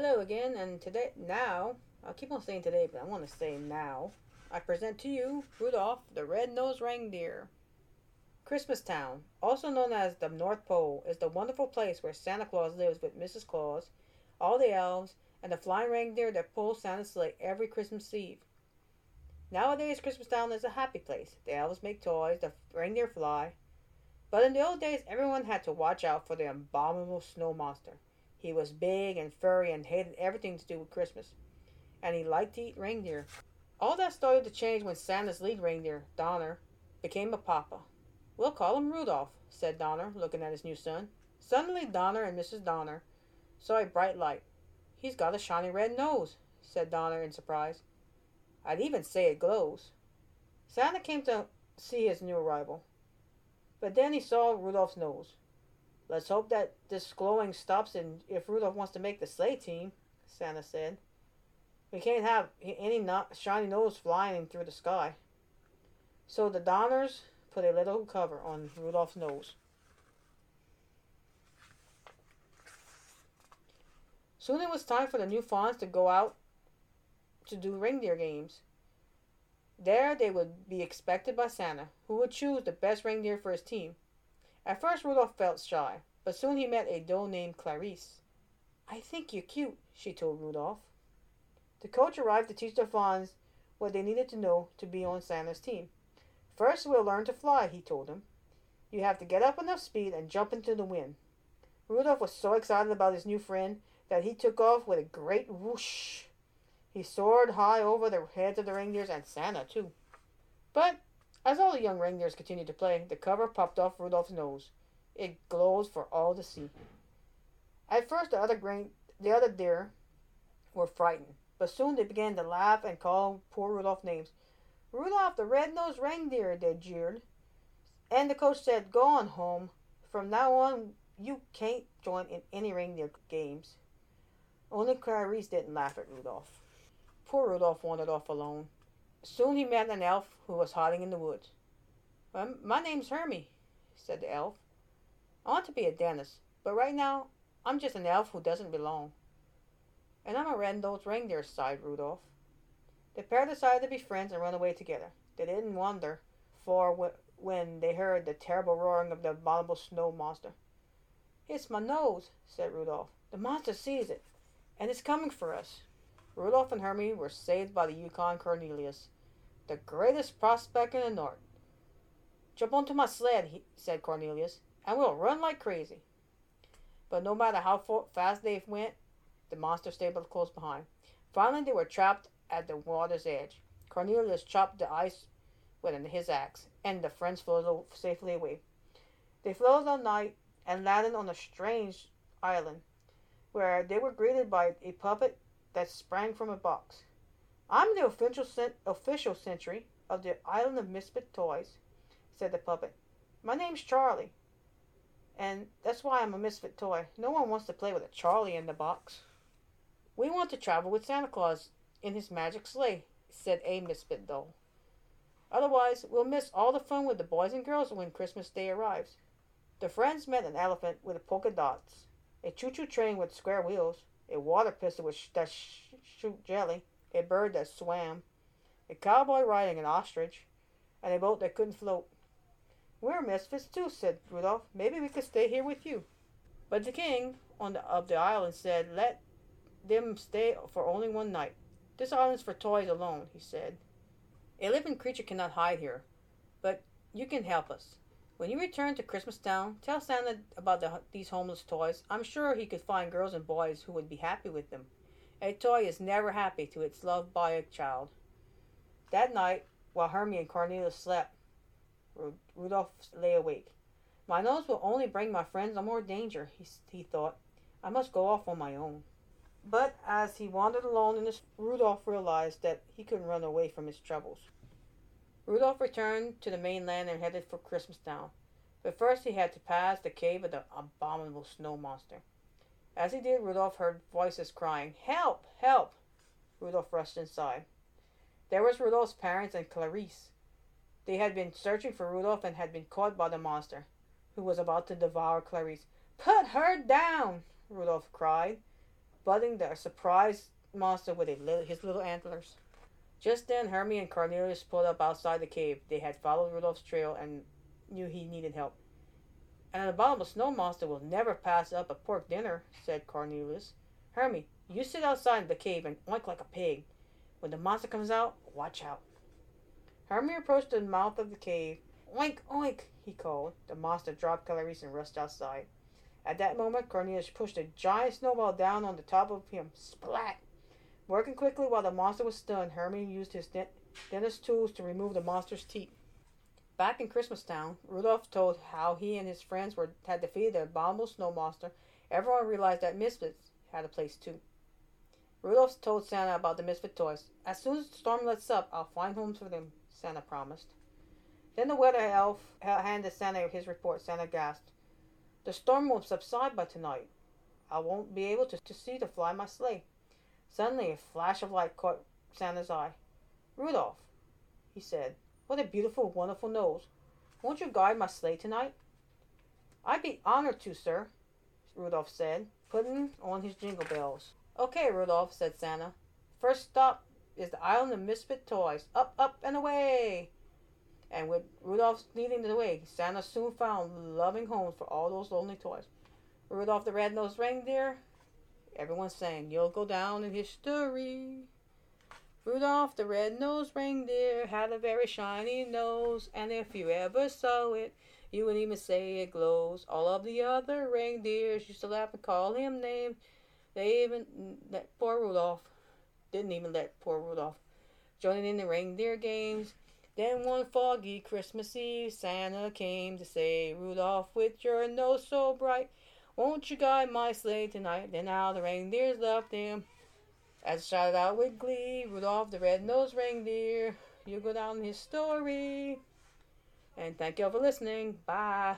Hello again, and today, now, I'll keep on saying today, but I want to say now, I present to you Rudolph the Red-Nosed Reindeer. Christmas Town, also known as the North Pole, is the wonderful place where Santa Claus lives with Mrs. Claus, all the elves, and the flying reindeer that pull Santa's sleigh every Christmas Eve. Nowadays, Christmas Town is a happy place. The elves make toys, the reindeer fly. But in the old days, everyone had to watch out for the abominable snow monster. He was big and furry and hated everything to do with Christmas. And he liked to eat reindeer. All that started to change when Santa's lead reindeer, Donner, became a papa. We'll call him Rudolph, said Donner, looking at his new son. Suddenly, Donner and Mrs. Donner saw a bright light. He's got a shiny red nose, said Donner in surprise. I'd even say it glows. Santa came to see his new arrival. But then he saw Rudolph's nose. Let's hope that this glowing stops and if Rudolph wants to make the sleigh team, Santa said. We can't have any not shiny nose flying through the sky. So the Donners put a little cover on Rudolph's nose. Soon it was time for the new fawns to go out to do reindeer games. There they would be expected by Santa, who would choose the best reindeer for his team. At first Rudolph felt shy, but soon he met a doe named Clarice. I think you're cute, she told Rudolph. The coach arrived to teach the fawns what they needed to know to be on Santa's team. First, we'll learn to fly, he told them. You have to get up enough speed and jump into the wind. Rudolph was so excited about his new friend that he took off with a great whoosh. He soared high over the heads of the reindeers and Santa, too. But as all the young reindeers continued to play, the cover popped off Rudolph's nose. It glows for all to see. At first, the other grain, the other deer were frightened, but soon they began to laugh and call poor Rudolph names. Rudolph the red-nosed reindeer, they jeered. And the coach said, Go on home. From now on, you can't join in any reindeer games. Only Clarice didn't laugh at Rudolph. Poor Rudolph wandered off alone. Soon he met an elf who was hiding in the woods. Well, my name's Hermie, said the elf. I want to be a dentist, but right now I'm just an elf who doesn't belong. And I'm a red-nosed reindeer, sighed Rudolph. The pair decided to be friends and run away together. They didn't wonder, for when they heard the terrible roaring of the abominable snow monster. It's my nose, said Rudolph. The monster sees it, and it's coming for us. Rudolph and Hermie were saved by the Yukon Cornelius, the greatest prospect in the North. Jump onto my sled, he, said Cornelius, and we'll run like crazy. But no matter how fast they went, the monster stayed close behind. Finally, they were trapped at the water's edge. Cornelius chopped the ice with his axe, and the friends floated safely away. They floated all night and landed on a strange island, where they were greeted by a puppet that sprang from a box. I'm the official, official sentry of the Island of Misfit Toys, said the puppet. My name's Charlie, and that's why I'm a misfit toy. No one wants to play with a Charlie in the box. We want to travel with Santa Claus in his magic sleigh, said a misfit doll. Otherwise, we'll miss all the fun with the boys and girls when Christmas Day arrives. The friends met an elephant with polka dots, a choo-choo train with square wheels, a water pistol with that sh- shoot jelly, a bird that swam, a cowboy riding an ostrich, and a boat that couldn't float. We're misfits too, said Rudolph. Maybe we could stay here with you. But the king on the, of the island said, let them stay for only one night. This island's for toys alone, he said. A living creature cannot hide here, but you can help us. When you return to Christmas Town, tell Santa about the, these homeless toys. I'm sure he could find girls and boys who would be happy with them. A toy is never happy to its loved by a child. That night, while Hermie and Cornelius slept, Rudolph lay awake. My nose will only bring my friends no more danger, he, he thought. I must go off on my own. But as he wandered alone in this, Rudolph realized that he couldn't run away from his troubles. Rudolph returned to the mainland and headed for Christmas Town. But first he had to pass the cave of the abominable snow monster. As he did, Rudolph heard voices crying, Help! Help! Rudolph rushed inside. There was Rudolph's parents and Clarice. They had been searching for Rudolph and had been caught by the monster, who was about to devour Clarice. Put her down! Rudolph cried. butting the surprised monster with his little antlers. Just then, Hermie and Cornelius pulled up outside the cave. They had followed Rudolph's trail and knew he needed help. And the abominable snow monster will never pass up a pork dinner, said Cornelius. Hermie, you sit outside the cave and oink like a pig. When the monster comes out, watch out. Hermie approached the mouth of the cave. Oink, oink, he called. The monster dropped Clarice and rushed outside. At that moment, Cornelius pushed a giant snowball down on the top of him. Splat! Working quickly while the monster was stunned, Hermie used his dentist tools to remove the monster's teeth. Back in Christmas Town, Rudolph told how he and his friends were had defeated the abominable snow monster. Everyone realized that Misfits had a place too. Rudolph told Santa about the Misfit toys. As soon as the storm lets up, I'll find homes for them, Santa promised. Then the weather elf handed Santa his report. Santa gasped. The storm won't subside by tonight. I won't be able to, to see to fly my sleigh. Suddenly, a flash of light caught Santa's eye. Rudolph, he said, what a beautiful, wonderful nose. Won't you guide my sleigh tonight? I'd be honored to, sir, Rudolph said, putting on his jingle bells. Okay, Rudolph, said Santa. First stop is the island of misfit toys. Up, up, and away! And with Rudolph leading the way, Santa soon found loving homes for all those lonely toys. Rudolph the Red-Nosed Reindeer, everyone's saying, you'll go down in history. Rudolph the red-nosed reindeer had a very shiny nose, and if you ever saw it, you wouldn't even say it glows. All of the other reindeers used to laugh and call him names. They even let poor Rudolph didn't even let poor Rudolph join in the reindeer games. Then one foggy Christmas Eve, Santa came to say, Rudolph, with your nose so bright, won't you guide my sleigh tonight? Then all the reindeers loved him. As shouted out with glee, Rudolph the red-nosed reindeer, you go down in history. And thank you all for listening. Bye.